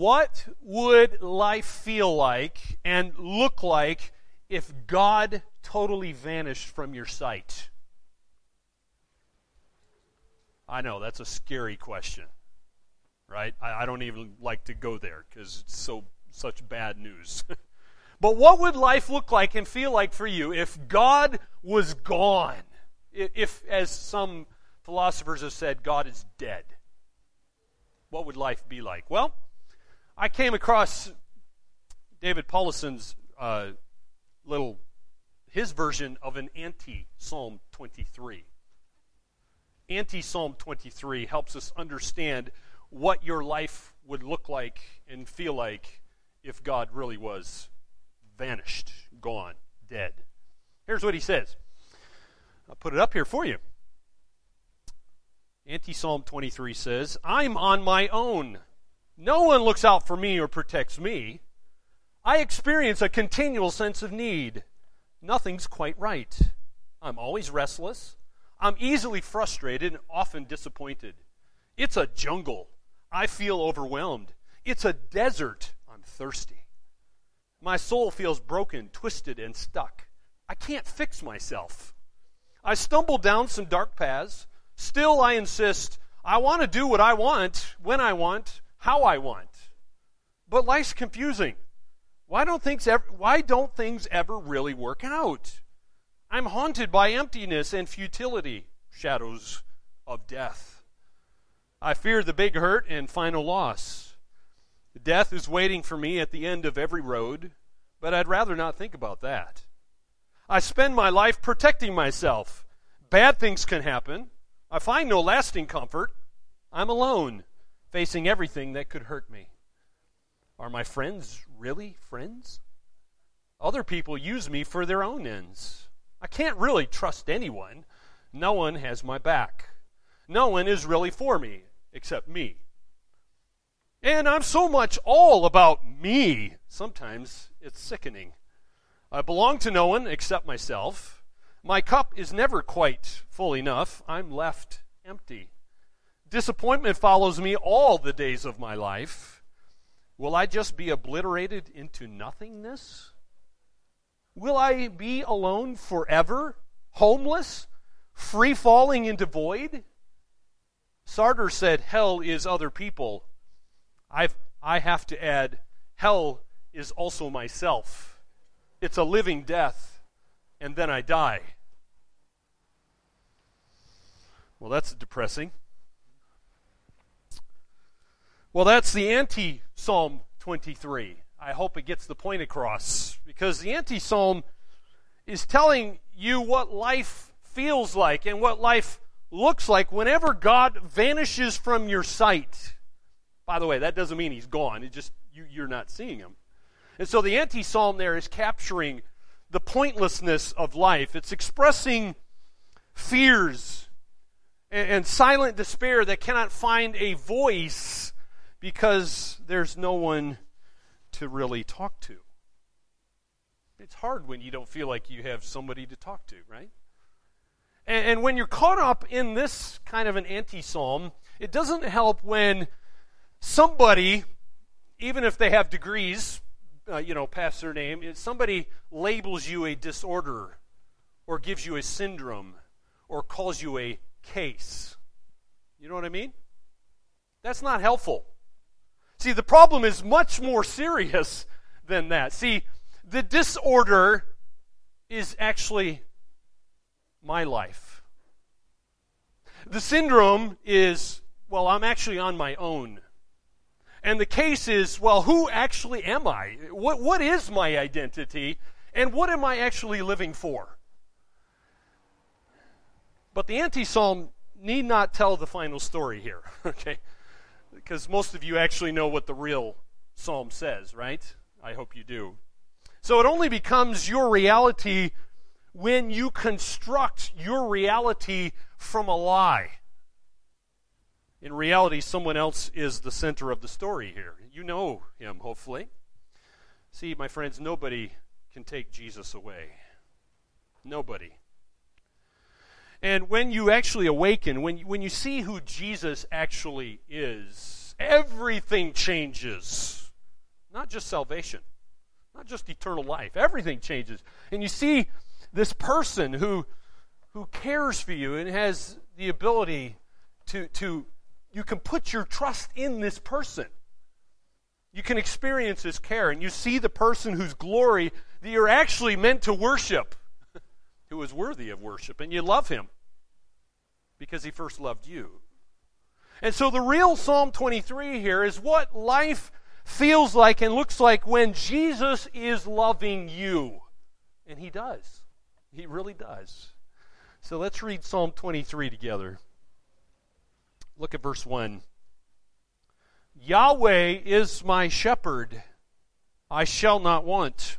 what would life feel like and look like if God totally vanished from your sight? I know, that's a scary question, right? I, I don't even like to go there because it's so such bad news. but what would life look like and feel like for you if God was gone? If, as some philosophers have said, God is dead? What would life be like? Well, I came across David Powlison's uh, little, his version of an anti Psalm 23 anti Psalm 23 helps us understand what your life would look like and feel like if God really was vanished, gone, dead. Here's what he says. I'll put it up here for you. Anti Psalm 23 says, I'm on my own. No one looks out for me or protects me. I experience a continual sense of need. Nothing's quite right. I'm always restless. I'm easily frustrated and often disappointed. It's a jungle. I feel overwhelmed. It's a desert. I'm thirsty. My soul feels broken, twisted, and stuck. I can't fix myself. I stumble down some dark paths. Still, I insist I want to do what I want, when I want, how I want. But life's confusing. Why don't things ever, why don't things ever really work out? I'm haunted by emptiness and futility, shadows of death. I fear the big hurt and final loss. Death is waiting for me at the end of every road, but I'd rather not think about that. I spend my life protecting myself. Bad things can happen. I find no lasting comfort. I'm alone, facing everything that could hurt me. Are my friends really friends? Other people use me for their own ends. I can't really trust anyone. No one has my back. No one is really for me except me. And I'm so much all about me. Sometimes it's sickening. I belong to no one except myself. My cup is never quite full enough. I'm left empty. Disappointment follows me all the days of my life. Will I just be obliterated into nothingness? Will I be alone forever? Homeless? Free falling into void? Sartre said, Hell is other people. I've, I have to add, Hell is also myself. It's a living death, and then I die. Well, that's depressing. Well, that's the anti Psalm 23. I hope it gets the point across because the anti psalm is telling you what life feels like and what life looks like whenever God vanishes from your sight. By the way, that doesn't mean he's gone, it just you, you're not seeing him. And so the anti psalm there is capturing the pointlessness of life, it's expressing fears and, and silent despair that cannot find a voice because there's no one to really talk to. It's hard when you don't feel like you have somebody to talk to, right? And, and when you're caught up in this kind of an anti psalm, it doesn't help when somebody, even if they have degrees, uh, you know, past their name, somebody labels you a disorder or gives you a syndrome or calls you a case. You know what I mean? That's not helpful. See, the problem is much more serious than that. See, the disorder is actually my life. The syndrome is, well, I'm actually on my own. And the case is, well, who actually am I? What, what is my identity? And what am I actually living for? But the anti psalm need not tell the final story here, okay? Because most of you actually know what the real psalm says, right? I hope you do. So it only becomes your reality when you construct your reality from a lie. In reality, someone else is the center of the story here. You know him, hopefully. See, my friends, nobody can take Jesus away. Nobody. And when you actually awaken, when you, when you see who Jesus actually is, everything changes. Not just salvation, not just eternal life. Everything changes. And you see this person who, who cares for you and has the ability to, to, you can put your trust in this person. You can experience his care, and you see the person whose glory that you're actually meant to worship, who is worthy of worship, and you love him because he first loved you. And so the real Psalm 23 here is what life feels like and looks like when Jesus is loving you. And he does. He really does. So let's read Psalm 23 together. Look at verse 1. Yahweh is my shepherd, I shall not want.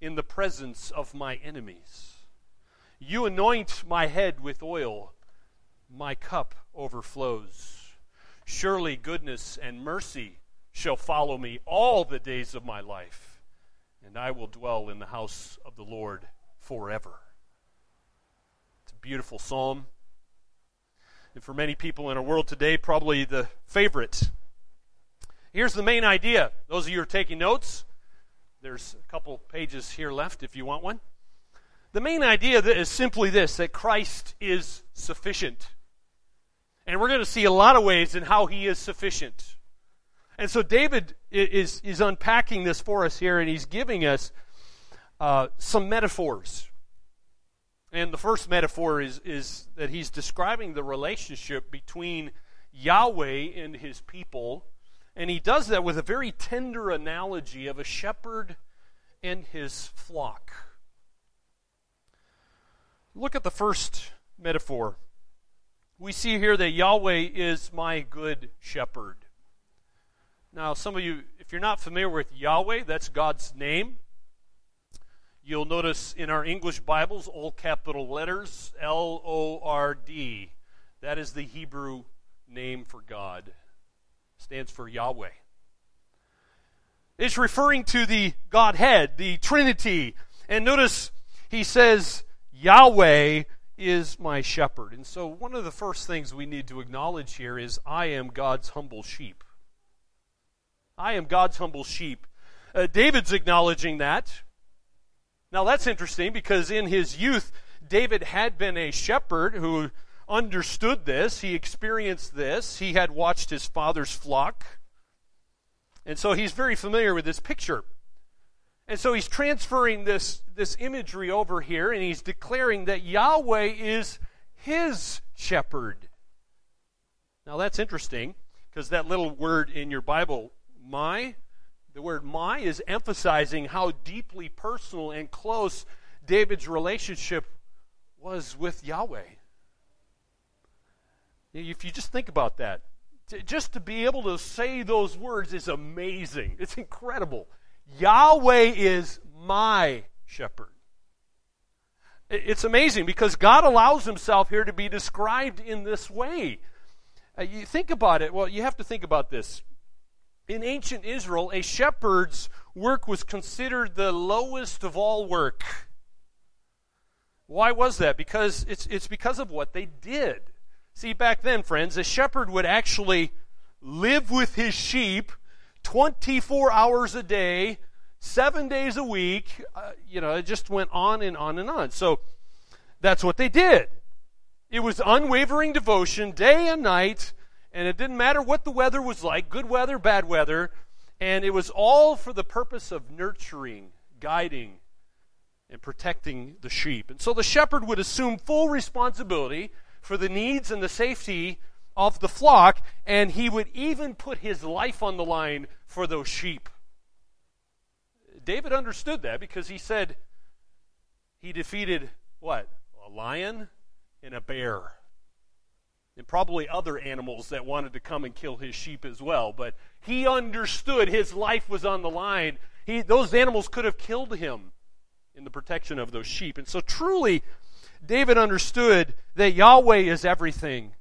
in the presence of my enemies. You anoint my head with oil, my cup overflows. Surely goodness and mercy shall follow me all the days of my life, and I will dwell in the house of the Lord forever. It's a beautiful psalm. And for many people in our world today, probably the favorite. Here's the main idea. Those of you who are taking notes, there's a couple pages here left if you want one. The main idea is simply this that Christ is sufficient. And we're going to see a lot of ways in how he is sufficient. And so David is, is unpacking this for us here, and he's giving us uh, some metaphors. And the first metaphor is, is that he's describing the relationship between Yahweh and his people. And he does that with a very tender analogy of a shepherd and his flock. Look at the first metaphor. We see here that Yahweh is my good shepherd. Now, some of you, if you're not familiar with Yahweh, that's God's name. You'll notice in our English Bibles, all capital letters, L O R D. That is the Hebrew name for God. Stands for Yahweh. It's referring to the Godhead, the Trinity. And notice he says, Yahweh is my shepherd. And so, one of the first things we need to acknowledge here is I am God's humble sheep. I am God's humble sheep. Uh, David's acknowledging that. Now that's interesting because in his youth, David had been a shepherd who understood this. He experienced this. He had watched his father's flock. And so he's very familiar with this picture. And so he's transferring this, this imagery over here and he's declaring that Yahweh is his shepherd. Now that's interesting because that little word in your Bible, my, the word my is emphasizing how deeply personal and close David's relationship was with Yahweh. If you just think about that, just to be able to say those words is amazing. It's incredible. Yahweh is my shepherd. It's amazing because God allows himself here to be described in this way. Uh, you think about it. Well, you have to think about this. In ancient Israel, a shepherd's work was considered the lowest of all work. Why was that? Because it's, it's because of what they did. See, back then, friends, a shepherd would actually live with his sheep 24 hours a day, seven days a week. Uh, you know, it just went on and on and on. So that's what they did. It was unwavering devotion, day and night, and it didn't matter what the weather was like good weather, bad weather. And it was all for the purpose of nurturing, guiding, and protecting the sheep. And so the shepherd would assume full responsibility for the needs and the safety of the flock, and he would even put his life on the line for those sheep. David understood that because he said he defeated what? A lion and a bear and probably other animals that wanted to come and kill his sheep as well. But he understood his life was on the line. He, those animals could have killed him in the protection of those sheep. And so truly, David understood that Yahweh is everything.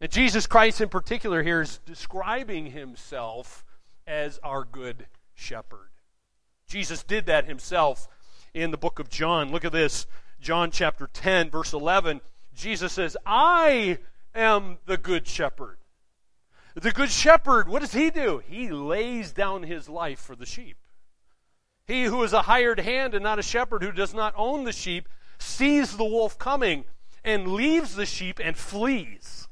And Jesus Christ, in particular, here is describing himself as our good shepherd. Jesus did that himself in the book of John. Look at this John chapter 10, verse 11. Jesus says, I am the good shepherd. The good shepherd, what does he do? He lays down his life for the sheep. He who is a hired hand and not a shepherd, who does not own the sheep, sees the wolf coming and leaves the sheep and flees.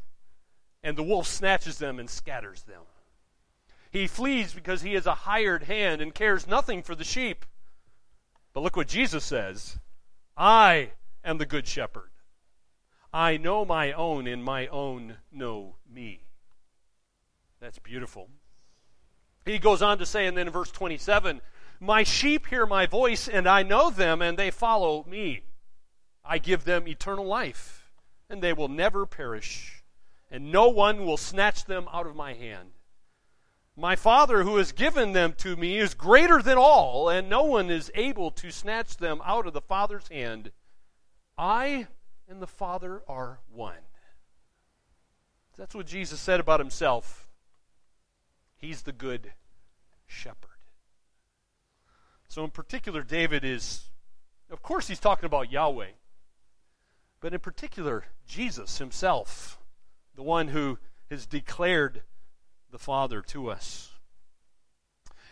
And the wolf snatches them and scatters them. He flees because he is a hired hand and cares nothing for the sheep. But look what Jesus says I am the good shepherd. I know my own, and my own know me. That's beautiful. He goes on to say, and then in verse 27, My sheep hear my voice, and I know them, and they follow me. I give them eternal life, and they will never perish, and no one will snatch them out of my hand. My Father who has given them to me is greater than all, and no one is able to snatch them out of the Father's hand. I and the Father are one. That's what Jesus said about himself. He's the good shepherd. So, in particular, David is, of course, he's talking about Yahweh, but in particular, Jesus himself, the one who has declared the Father to us.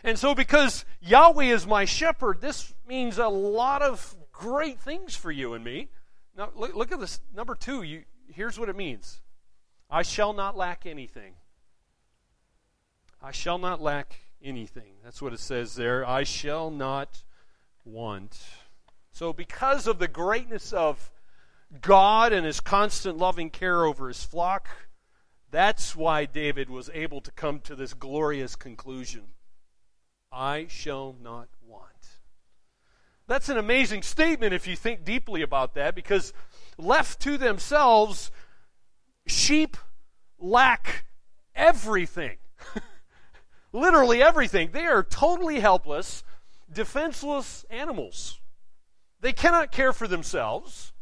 And so, because Yahweh is my shepherd, this means a lot of great things for you and me. Now, look, look at this. Number two, you, here's what it means I shall not lack anything. I shall not lack anything. That's what it says there. I shall not want. So, because of the greatness of God and his constant loving care over his flock, that's why David was able to come to this glorious conclusion I shall not want. that's an amazing statement if you think deeply about that, because left to themselves, sheep lack everything. Literally everything. They are totally helpless, defenseless animals. They cannot care for themselves,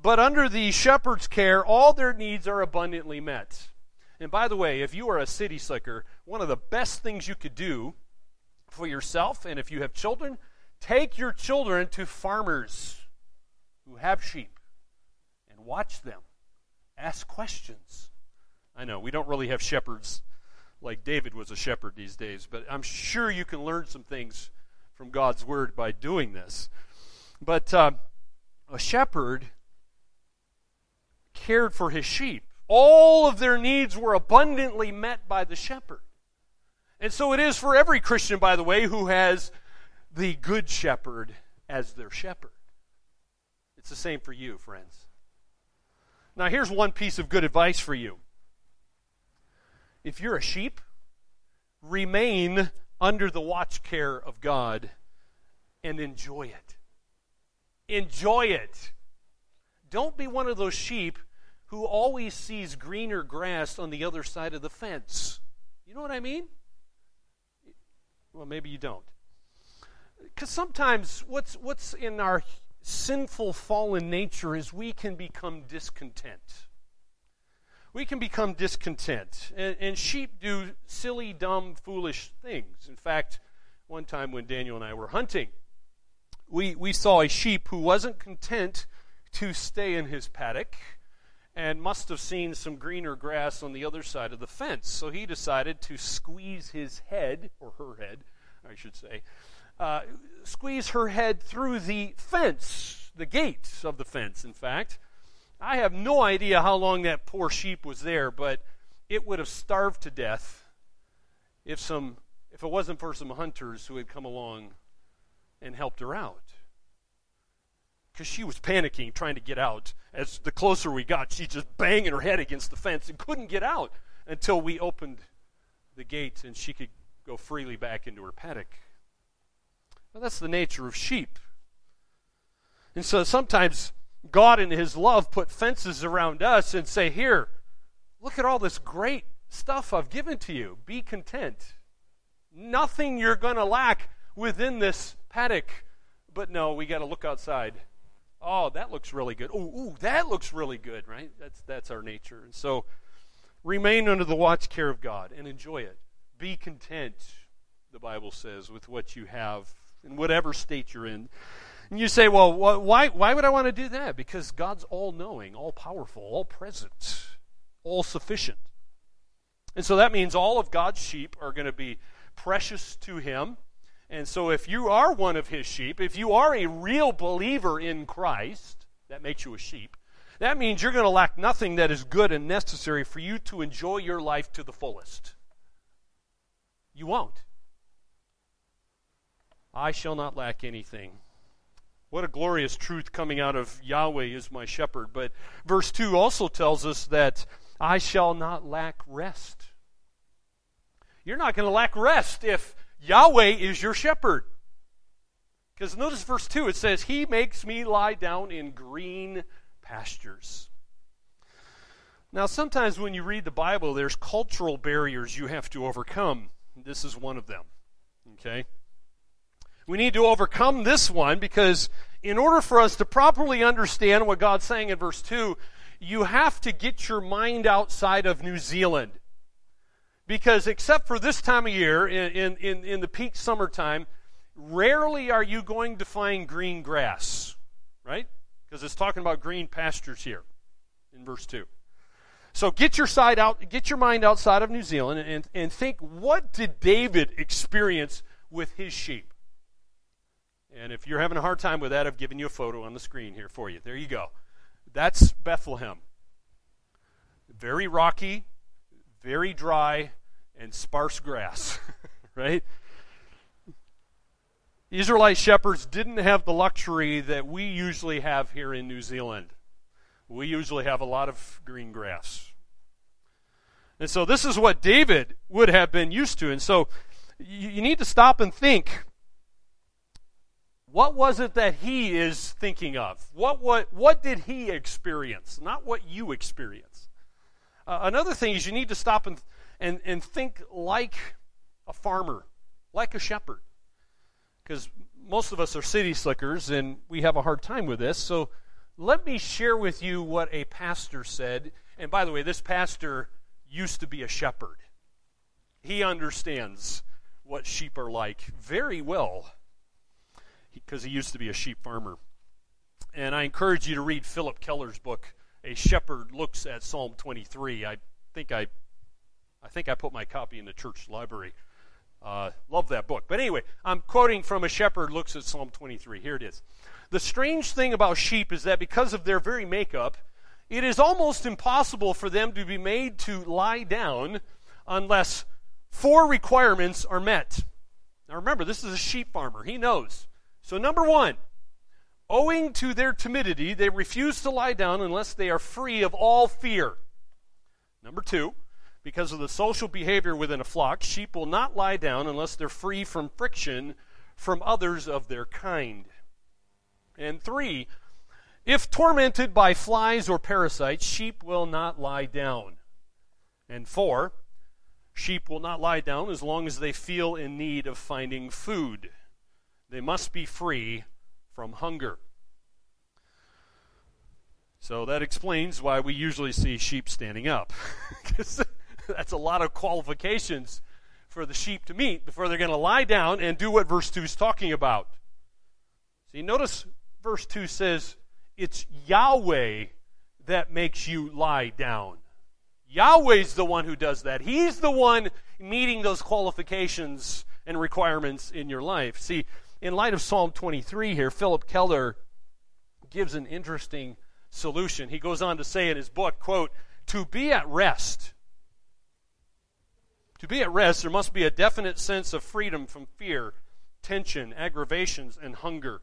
but under the shepherd's care, all their needs are abundantly met. And by the way, if you are a city slicker, one of the best things you could do for yourself, and if you have children, Take your children to farmers who have sheep and watch them. Ask questions. I know we don't really have shepherds like David was a shepherd these days, but I'm sure you can learn some things from God's word by doing this. But uh, a shepherd cared for his sheep. All of their needs were abundantly met by the shepherd. And so it is for every Christian, by the way, who has the good shepherd as their shepherd. It's the same for you, friends. Now, here's one piece of good advice for you. If you're a sheep, remain under the watch care of God and enjoy it. Enjoy it. Don't be one of those sheep who always sees greener grass on the other side of the fence. You know what I mean? Well, maybe you don't because sometimes what's what's in our sinful fallen nature is we can become discontent. We can become discontent. And, and, sheep do silly, dumb, foolish things. In fact, one time when Daniel and I were hunting, we, we saw a sheep who wasn't content to stay in his paddock and must have seen some greener grass on the other side of the fence. So he decided to squeeze his head, or her head, I should say, uh, squeeze her head through the fence, the gates of the fence, in fact. I have no idea how long that poor sheep was there, but it would have starved to death if some if it wasn't for some hunters who had come along and helped her out. Because she was panicking, trying to get out. As the closer we got, she's just banging her head against the fence and couldn't get out until we opened the gate and she could go freely back into her paddock. Well, that's the nature of sheep. And so sometimes God, in His love, put fences around us and say, Here, Look at all this great stuff I've given to you. Be content. Nothing you're going to lack within this paddock. But no, we got to look outside. Oh, that looks really good. Oh, ooh, that looks really good, right? That's that's our nature. And so remain under the watch care of God and enjoy it. Be content, the Bible says, with what you have in whatever state you're in. And you say, well, why, why would I want to do that? Because God's all knowing, all powerful, all present, all sufficient. And so that means all of God's sheep are going to be precious to Him. And so if you are one of His sheep, if you are a real believer in Christ, that makes you a sheep. That means you're going to lack nothing that is good and necessary for you to enjoy your life to the fullest. You won't. I shall not lack anything. What a glorious truth coming out of Yahweh is my shepherd. But verse 2 also tells us that I shall not lack rest. You're not going to lack rest if Yahweh is your shepherd. Because notice verse 2, it says, He makes me lie down in green pastures. Now, sometimes when you read the Bible, there's cultural barriers you have to overcome. This is one of them. Okay? We need to overcome this one because in order for us to properly understand what God's saying in verse 2, you have to get your mind outside of New Zealand. Because except for this time of year, in, in, in the peak summertime, rarely are you going to find green grass, right? Because it's talking about green pastures here in verse 2. So get your side out, get your mind outside of New Zealand and, and think what did David experience with his sheep? And if you're having a hard time with that, I've given you a photo on the screen here for you. There you go. That's Bethlehem. Very rocky, very dry, and sparse grass, right? Israelite shepherds didn't have the luxury that we usually have here in New Zealand. We usually have a lot of green grass. And so this is what David would have been used to. And so you, need to stop and think what was it that he is thinking of? What, what, what did he experience? Not what you experience. Uh, another thing is you need to stop and, and, and think like a farmer, like a shepherd. Because most of us are city slickers and we have a hard time with this. So let me share with you what a pastor said. And by the way, this pastor used to be a shepherd. He understands what sheep are like very well because he, he used to be a sheep farmer. And I encourage you to read Phillip Keller's book, A Shepherd Looks at Psalm 23. I think I, I think I put my copy in the church library. Uh, love that book. But anyway, I'm quoting from A Shepherd Looks at Psalm 23. Here it is. The strange thing about sheep is that because of their very makeup, it is almost impossible for them to be made to lie down unless four requirements are met. Now remember, this is a sheep farmer. He knows. So, number one, owing to their timidity, they refuse to lie down unless they are free of all fear. Number two, because of the social behavior within a flock, sheep will not lie down unless they're free from friction from others of their kind. And three, if tormented by flies or parasites, sheep will not lie down. And four, sheep will not lie down as long as they feel in need of finding food. They must be free from hunger. So that explains why we usually see sheep standing up. That's a lot of qualifications for the sheep to meet before they're going to lie down and do what verse 2 is talking about. See, notice verse 2 says, It's Yahweh that makes you lie down. Yahweh's the one who does that. He's the one meeting those qualifications and requirements in your life. See, in light of Psalm 23 here, Phillip Keller gives an interesting solution. He goes on to say in his book, quote, to be at rest. To be at rest, there must be a definite sense of freedom from fear, tension, aggravations, and hunger.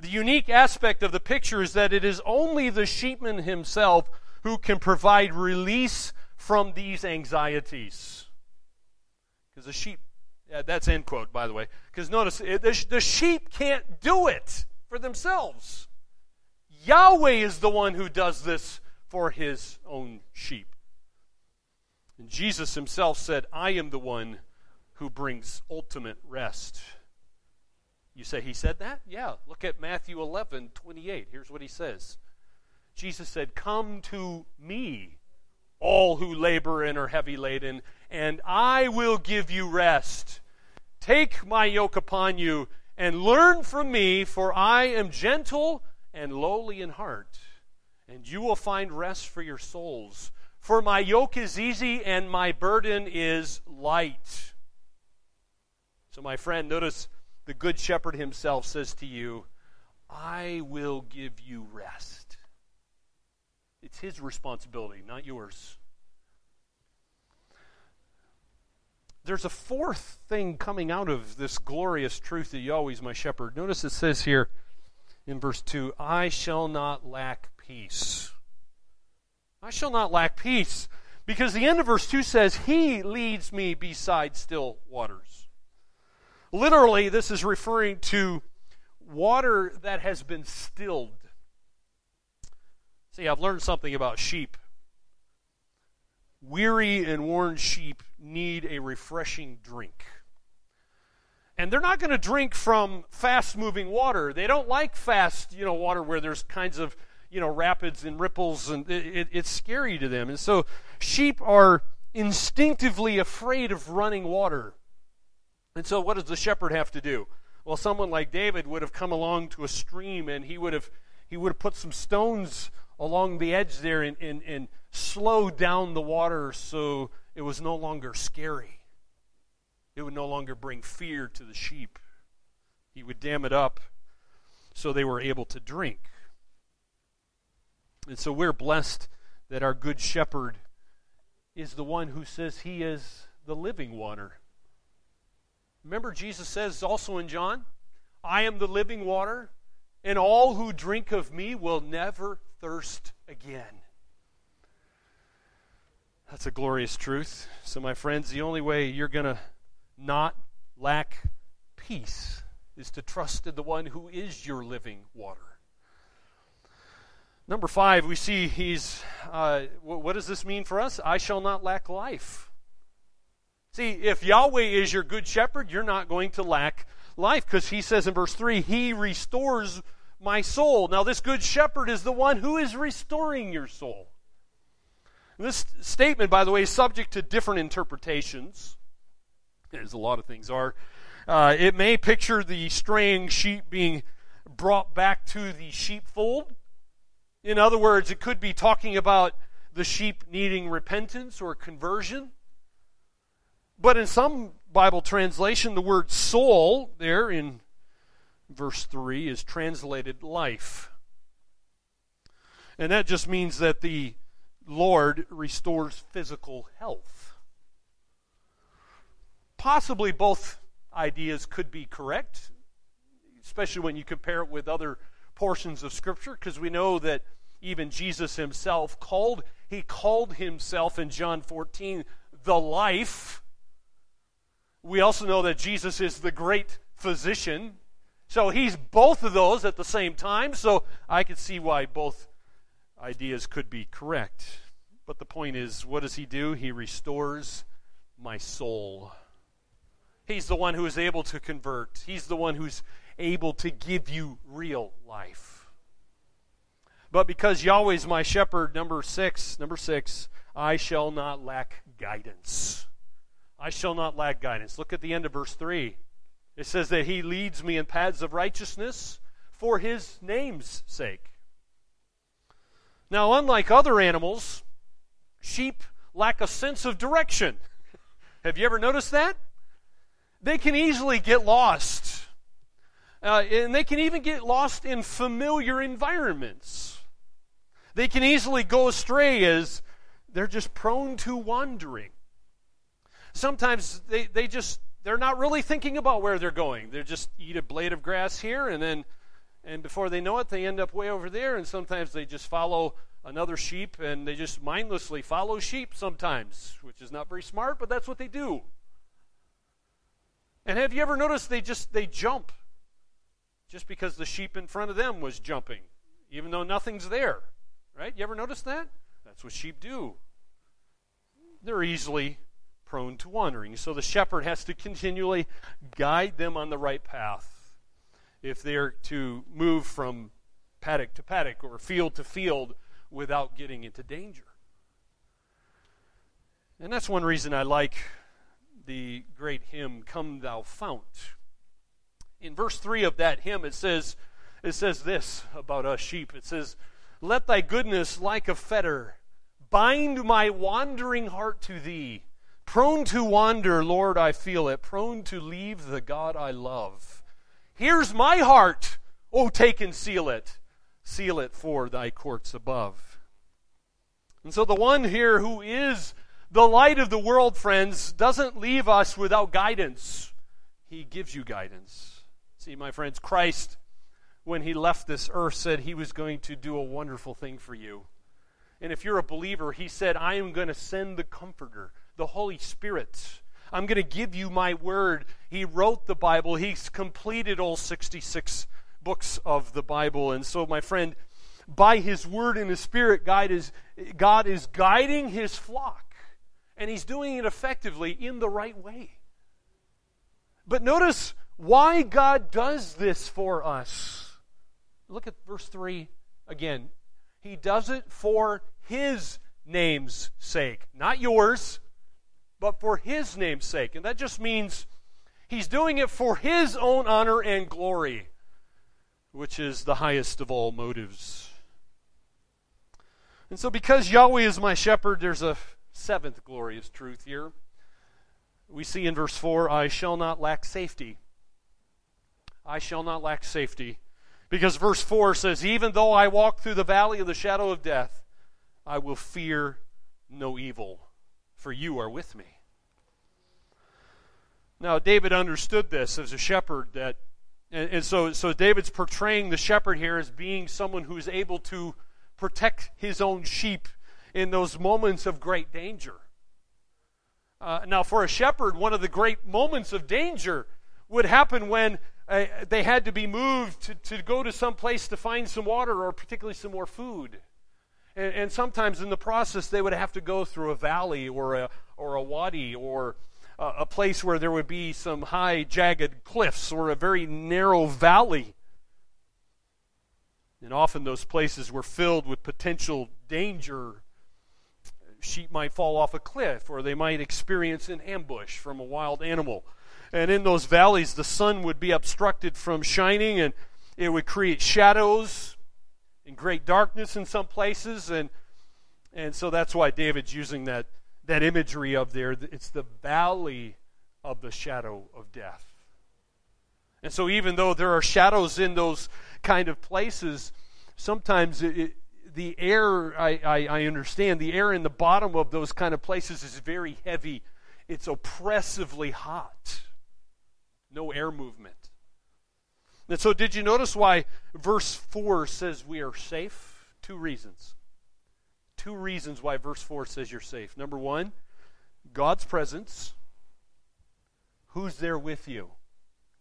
The unique aspect of the picture is that it is only the sheepman himself who can provide release from these anxieties. Because the sheep yeah, that's end quote, by the way. Because notice, the, the sheep can't do it for themselves. Yahweh is the one who does this for his own sheep. And Jesus himself said, I am the one who brings ultimate rest. You say he said that? Yeah. Look at Matthew 11, 28. Here's what he says Jesus said, Come to me, all who labor and are heavy laden, and I will give you rest. Take my yoke upon you and learn from me, for I am gentle and lowly in heart, and you will find rest for your souls. For my yoke is easy and my burden is light. So, my friend, notice the Good Shepherd himself says to you, I will give you rest. It's his responsibility, not yours. There's a fourth thing coming out of this glorious truth that Yahweh is my shepherd. Notice it says here in verse 2 I shall not lack peace. I shall not lack peace. Because the end of verse 2 says, He leads me beside still waters. Literally, this is referring to water that has been stilled. See, I've learned something about sheep. Weary and worn sheep need a refreshing drink. And they're not going to drink from fast moving water. They don't like fast, you know, water where there's kinds of, you know, rapids and ripples and it, it, it's scary to them. And so sheep are instinctively afraid of running water. And so, what does the shepherd have to do? Well, someone like David would have come along to a stream and he would have, he would have put some stones along the edge there and, and, and slowed down the water so it was no longer scary. It would no longer bring fear to the sheep. He would dam it up so they were able to drink. And so we're blessed that our good shepherd is the one who says he is the living water. Remember, Jesus says also in John, I am the living water, and all who drink of me will never thirst again. That's a glorious truth. So, my friends, the only way you're going to not lack peace is to trust in the one who is your living water. Number five, we see he's, uh, what does this mean for us? I shall not lack life. See, if Yahweh is your good shepherd, you're not going to lack life because he says in verse 3, He restores my soul. Now, this good shepherd is the one who is restoring your soul. this statement, by the way, is subject to different interpretations, as a lot of things are. Uh, it may picture the straying sheep being brought back to the sheepfold. In other words, it could be talking about the sheep needing repentance or conversion. But in some Bible translation, the word soul there in verse 3 is translated life. And that just means that the Lord restores physical health. Possibly both ideas could be correct, especially when you compare it with other portions of Scripture, because we know that even Jesus himself called, he called himself in John 14 the life we also know that Jesus is the great physician. So he's both of those at the same time. So I can see why both ideas could be correct. But the point is, what does he do? He restores my soul. He's the one who is able to convert, he's the one who's able to give you real life. But because Yahweh is my shepherd, number six, number six, I shall not lack guidance. I shall not lack guidance. Look at the end of verse 3. It says that he leads me in paths of righteousness for his name's sake. Now, unlike other animals, sheep lack a sense of direction. Have you ever noticed that? They can easily get lost. Uh, and they can even get lost in familiar environments. They can easily go astray as they're just prone to wandering sometimes they, they just they're not really thinking about where they're going. They just eat a blade of grass here and then and before they know it they end up way over there and sometimes they just follow another sheep and they just mindlessly follow sheep sometimes, which is not very smart, but that's what they do. And have you ever noticed they just they jump just because the sheep in front of them was jumping, even though nothing's there? Right? You ever notice that? That's what sheep do. they're easily prone to wandering. So the shepherd has to continually guide them on the right path if they're to move from paddock to paddock or field to field without getting into danger. And that's one reason I like the great hymn, Come Thou Fount. In verse 3 of that hymn, it says, it says this about us sheep. It says, Let thy goodness like a fetter bind my wandering heart to thee. Prone to wander, Lord, I feel it, prone to leave the God I love. Here's my heart. Oh, take and seal it. Seal it for thy courts above. And so the one here who is the light of the world, friends, doesn't leave us without guidance. He gives you guidance. See, my friends, Christ, when he left this earth, said he was going to do a wonderful thing for you. And if you're a believer, he said, I am going to send the Comforter, the Holy Spirit. I'm going to give you my word. He wrote the Bible, he's completed all 66 books of the Bible. And so, my friend, by his word and his spirit, God is, God is guiding his flock and he's doing it effectively in the right way. But notice why God does this for us. Look at verse 3 again. He does it for his name's sake, not yours, but for his name's sake. And that just means he's doing it for his own honor and glory, which is the highest of all motives. And so, because Yahweh is my shepherd, there's a seventh glorious truth here. We see in verse 4 I shall not lack safety. I shall not lack safety. Because verse 4 says, Even though I walk through the valley of the shadow of death, I will fear no evil, for you are with me. Now, David understood this as a shepherd that and, and, so, so David's portraying the shepherd here as being someone who is able to protect his own sheep in those moments of great danger. Uh, now, for a shepherd, one of the great moments of danger would happen when uh, they had to be moved to, to go to some place to find some water or particularly some more food. And, and sometimes in the process, they would have to go through a valley or a, or a wadi or a, a place where there would be some high, jagged cliffs or a very narrow valley. And often those places were filled with potential danger sheep might fall off a cliff or they might experience an ambush from a wild animal. And in those valleys, the sun would be obstructed from shining and it would create shadows and great darkness in some places. And, and so that's why David's using that, that imagery of there. It's the valley of the shadow of death. And so, even though there are shadows in those kind of places, sometimes it, the air, I, I, I understand, the air in the bottom of those kind of places is very heavy. It's oppressively hot. No air movement. And so, did you notice why verse 4 says we are safe? Two reasons. Two reasons why verse 4 says you're safe. Number one, God's presence. Who's there with you?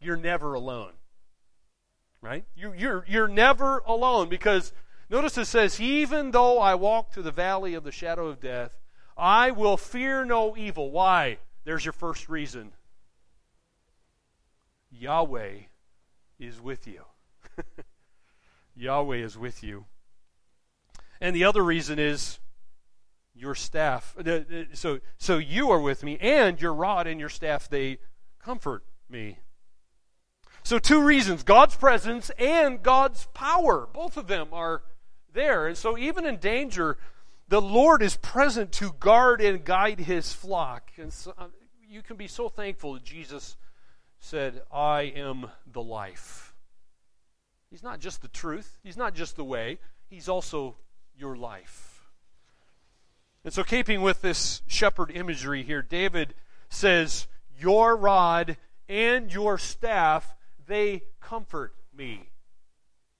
You're never alone. Right? You, you're, you're never alone because Notice it says, Even though I walk through the valley of the shadow of death, I will fear no evil. Why? There's your first reason. Yahweh is with you. Yahweh is with you. And the other reason is your staff. So, so you are with me, and your rod and your staff, they comfort me. So, two reasons God's presence and God's power. Both of them are there. And so, even in danger, the Lord is present to guard and guide his flock. And so, uh, you can be so thankful that Jesus said, I am the life. He's not just the truth, He's not just the way, He's also your life. And so, keeping with this shepherd imagery here, David says, Your rod and your staff, they comfort me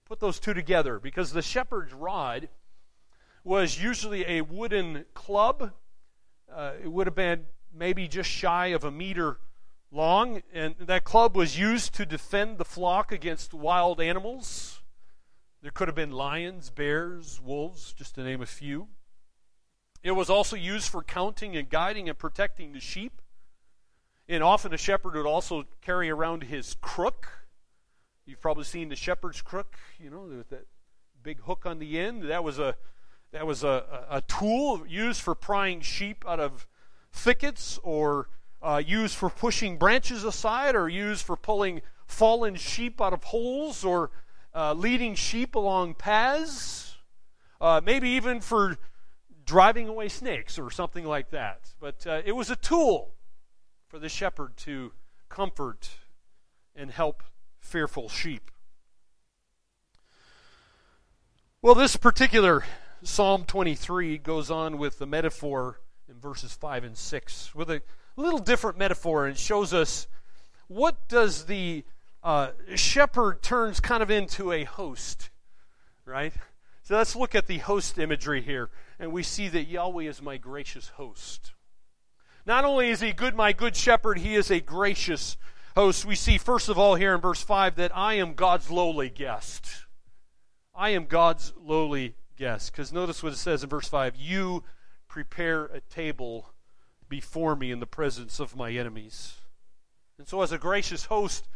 put those two together because the shepherd's rod was usually a wooden club. Uh, it would have been maybe just shy of a meter long, and that club was used to defend the flock against wild animals. There could have been lions, bears, wolves, just to name a few. It was also used for counting and guiding and protecting the sheep. And often a shepherd would also carry around his crook. You've probably seen the shepherd's crook, you know, with that big hook on the end. That was a that was a, a, tool used for prying sheep out of thickets or uh, used for pushing branches aside or used for pulling fallen sheep out of holes or uh, leading sheep along paths. Uh, maybe even for driving away snakes or something like that. But uh, it was a tool for the shepherd to comfort and help fearful sheep. Well, this particular Psalm 23 goes on with the metaphor in verses 5 and 6 with a little different metaphor and shows us what does the uh, shepherd turns kind of into a host, right? So let's look at the host imagery here, and we see that Yahweh is my gracious host. Not only is he good, my good shepherd, he is a gracious host. We see, first of all, here in verse 5, that I am God's lowly guest. I am God's lowly guest. Because notice what it says in verse 5 You prepare a table before me in the presence of my enemies. And so, as a gracious host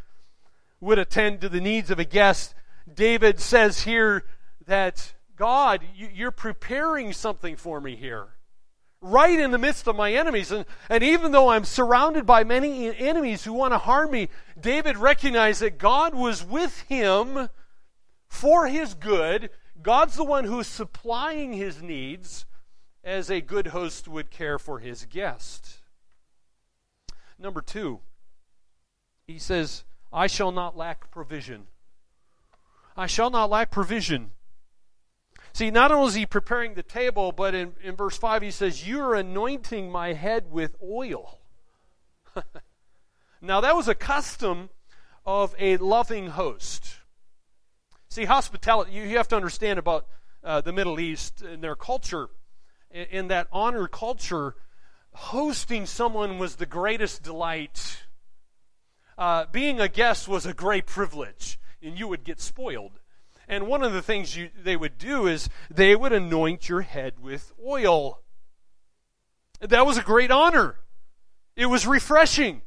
would attend to the needs of a guest, David says here that God, you're preparing something for me here. Right in the midst of my enemies. And, and even though I'm surrounded by many enemies who want to harm me, David recognized that God was with him for his good. God's the one who's supplying his needs as a good host would care for his guest. Number two, he says, I shall not lack provision. I shall not lack provision. See, not only is he preparing the table, but in, in verse 5 he says, You're anointing my head with oil. now, that was a custom of a loving host. See, hospitality, you, you have to understand about uh, the Middle East and their culture. In, that honor culture, hosting someone was the greatest delight. Uh, being a guest was a great privilege, and you would get spoiled. And one of the things you, they would do is they would anoint your head with oil. That was a great honor. It was refreshing.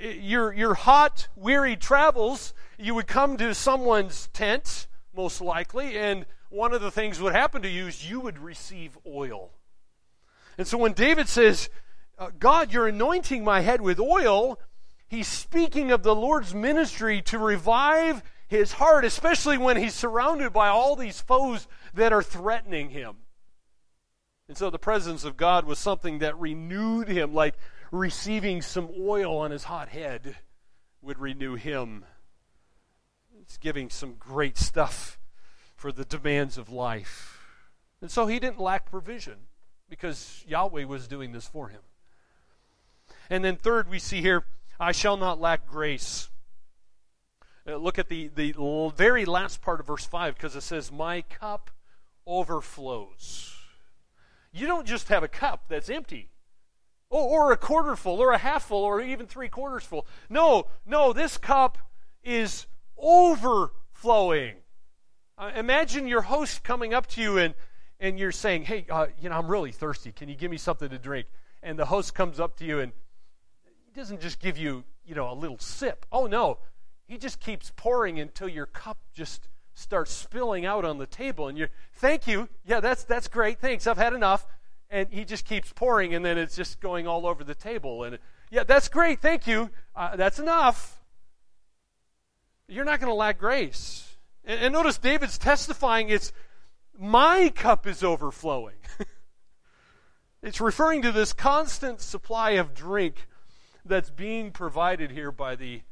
Your, your hot, weary travels, you would come to someone's tent, most likely, and one of the things would happen to you is you would receive oil. And so when David says, uh, God, you're anointing my head with oil, he's speaking of the Lord's ministry to revive his heart, especially when he's surrounded by all these foes that are threatening him. And so the presence of God was something that renewed him, like receiving some oil on his hot head would renew him. It's giving some great stuff for the demands of life. And so he didn't lack provision because Yahweh was doing this for him. And then, third, we see here, I shall not lack grace. Uh, look at the, the very last part of verse 5 because it says, My cup overflows. You don't just have a cup that's empty. Or, or a quarter full, or a half full, or even three quarters full. No, no, this cup is overflowing. Uh, imagine your host coming up to you and, and you're saying, Hey, uh, you know, I'm really thirsty. Can you give me something to drink? And the host comes up to you and he doesn't just give you, you know, a little sip. Oh, no. He just keeps pouring until your cup just starts spilling out on the table. And you're, thank you. Yeah, that's, that's great. Thanks. I've had enough. And he just keeps pouring, and then it's just going all over the table. And yeah, that's great. Thank you. Uh, that's enough. You're not going to lack grace. And, and notice David's testifying it's my cup is overflowing. it's referring to this constant supply of drink that's being provided here by the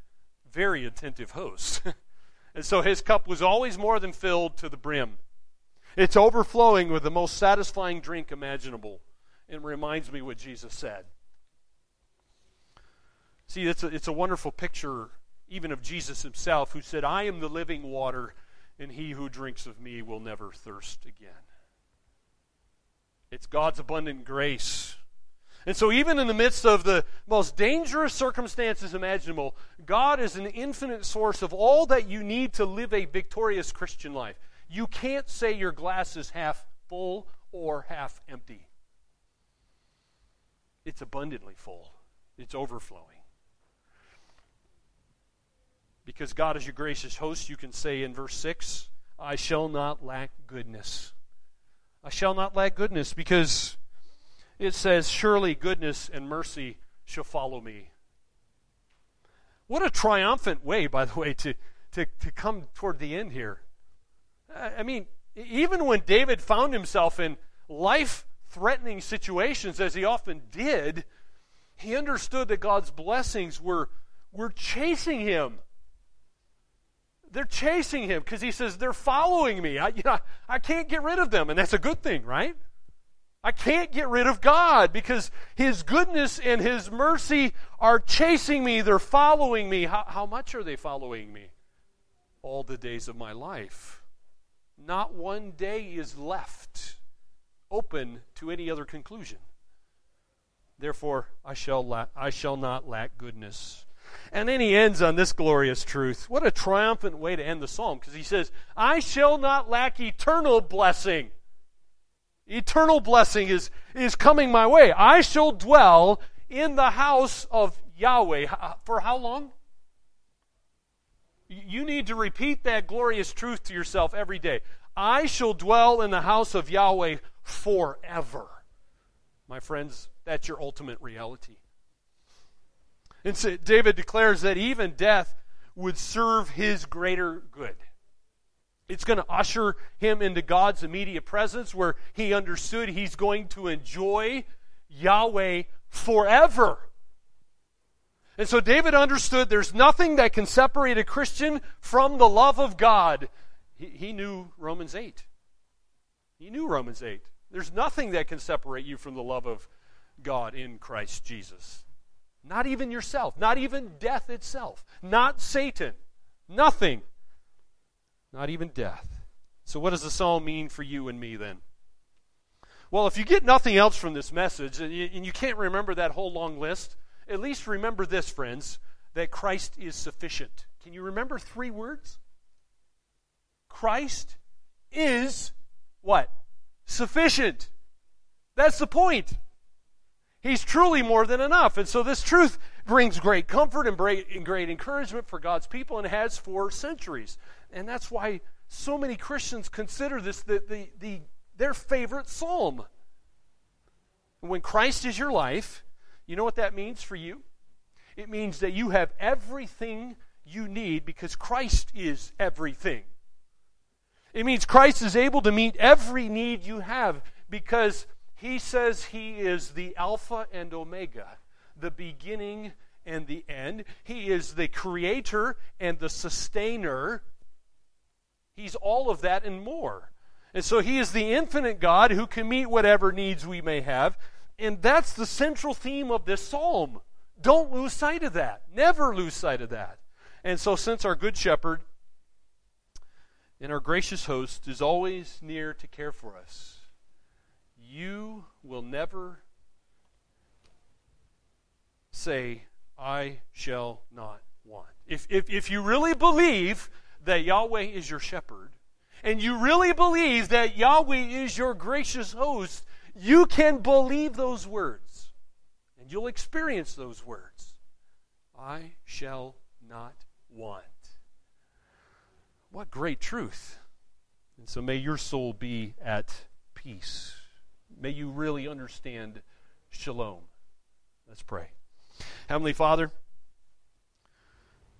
very attentive host. and so his cup was always more than filled to the brim. It's overflowing with the most satisfying drink imaginable. It reminds me what Jesus said. See, it's a, it's a wonderful picture, even of Jesus himself, who said, I am the living water, and he who drinks of me will never thirst again. It's God's abundant grace and so, even in the midst of the most dangerous circumstances imaginable, God is an infinite source of all that you need to live a victorious Christian life. You can't say your glass is half full or half empty. It's abundantly full, it's overflowing. Because God is your gracious host, you can say in verse 6, I shall not lack goodness. I shall not lack goodness because it says, Surely goodness and mercy shall follow me. What a triumphant way, by the way, to, to, to come toward the end here. I mean, even when David found himself in life threatening situations, as he often did, he understood that God's blessings were, were chasing him. They're chasing him because he says, They're following me. I, you know, I can't get rid of them. And that's a good thing, right? I can't get rid of God because His goodness and His mercy are chasing me. They're following me. How, how, much are they following me? All the days of my life. Not one day is left open to any other conclusion. Therefore, I shall, la- I shall not lack goodness. And then he ends on this glorious truth. What a triumphant way to end the psalm because he says, I shall not lack eternal blessing. Eternal blessing is, is coming my way. I shall dwell in the house of Yahweh. For how long? You need to repeat that glorious truth to yourself every day. I shall dwell in the house of Yahweh forever. My friends, that's your ultimate reality. And so David declares that even death would serve his greater good. It's going to usher him into God's immediate presence where he understood he's going to enjoy Yahweh forever. And so David understood there's nothing that can separate a Christian from the love of God. He, he, knew Romans 8. He knew Romans 8. There's nothing that can separate you from the love of God in Christ Jesus. Not even yourself, not even death itself, not Satan. Nothing not even death. So, what does the psalm mean for you and me then? Well, if you get nothing else from this message, and you can't remember that whole long list, at least remember this, friends, that Christ is sufficient. Can you remember three words? Christ is what? Sufficient. That's the point. He's truly more than enough. And so this truth brings great comfort and great, encouragement for God's people and has for centuries. And that's why so many Christians consider this the, the, the, their favorite psalm. When Christ is your life, you know what that means for you? It means that you have everything you need because Christ is everything. It means Christ is able to meet every need you have because he says he is the Alpha and Omega, the beginning and the end. He is the creator and the sustainer He's all of that and more. And so he is the infinite God who can meet whatever needs we may have. And that's the central theme of this psalm. Don't lose sight of that. Never lose sight of that. And so, since our good shepherd and our gracious host is always near to care for us, you will never say, I shall not want. If, if, if you really believe that Yahweh is your shepherd, and you really believe that Yahweh is your gracious host, you can believe those words. And you'll experience those words. I shall not want. What great truth. And so may your soul be at peace. May you really understand shalom. Let's pray. Heavenly Father,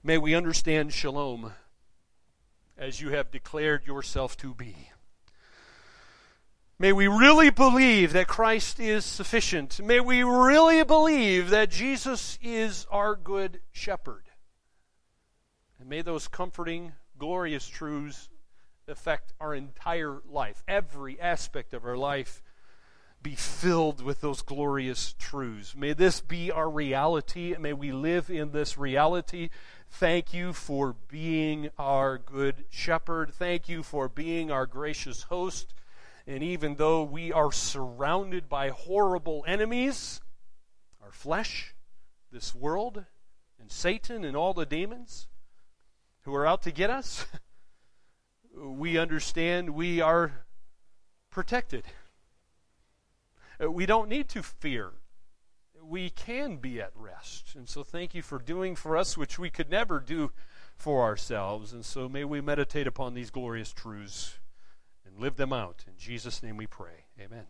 may we understand shalom as you have declared yourself to be. May we really believe that Christ is sufficient. May we really believe that Jesus is our good shepherd. And may those comforting, glorious truths affect our entire life. Every aspect of our life be filled with those glorious truths. May this be our reality. May we live in this reality Thank you for being our good shepherd. Thank you for being our gracious host. And even though we are surrounded by horrible enemies, our flesh, this world, and Satan and all the demons who are out to get us, we understand we are protected. Uh, we don't need to fear. We can be at rest. And so thank you for doing for us which we could never do for ourselves. And so may we meditate upon these glorious truths and live them out. In Jesus' name we pray. Amen.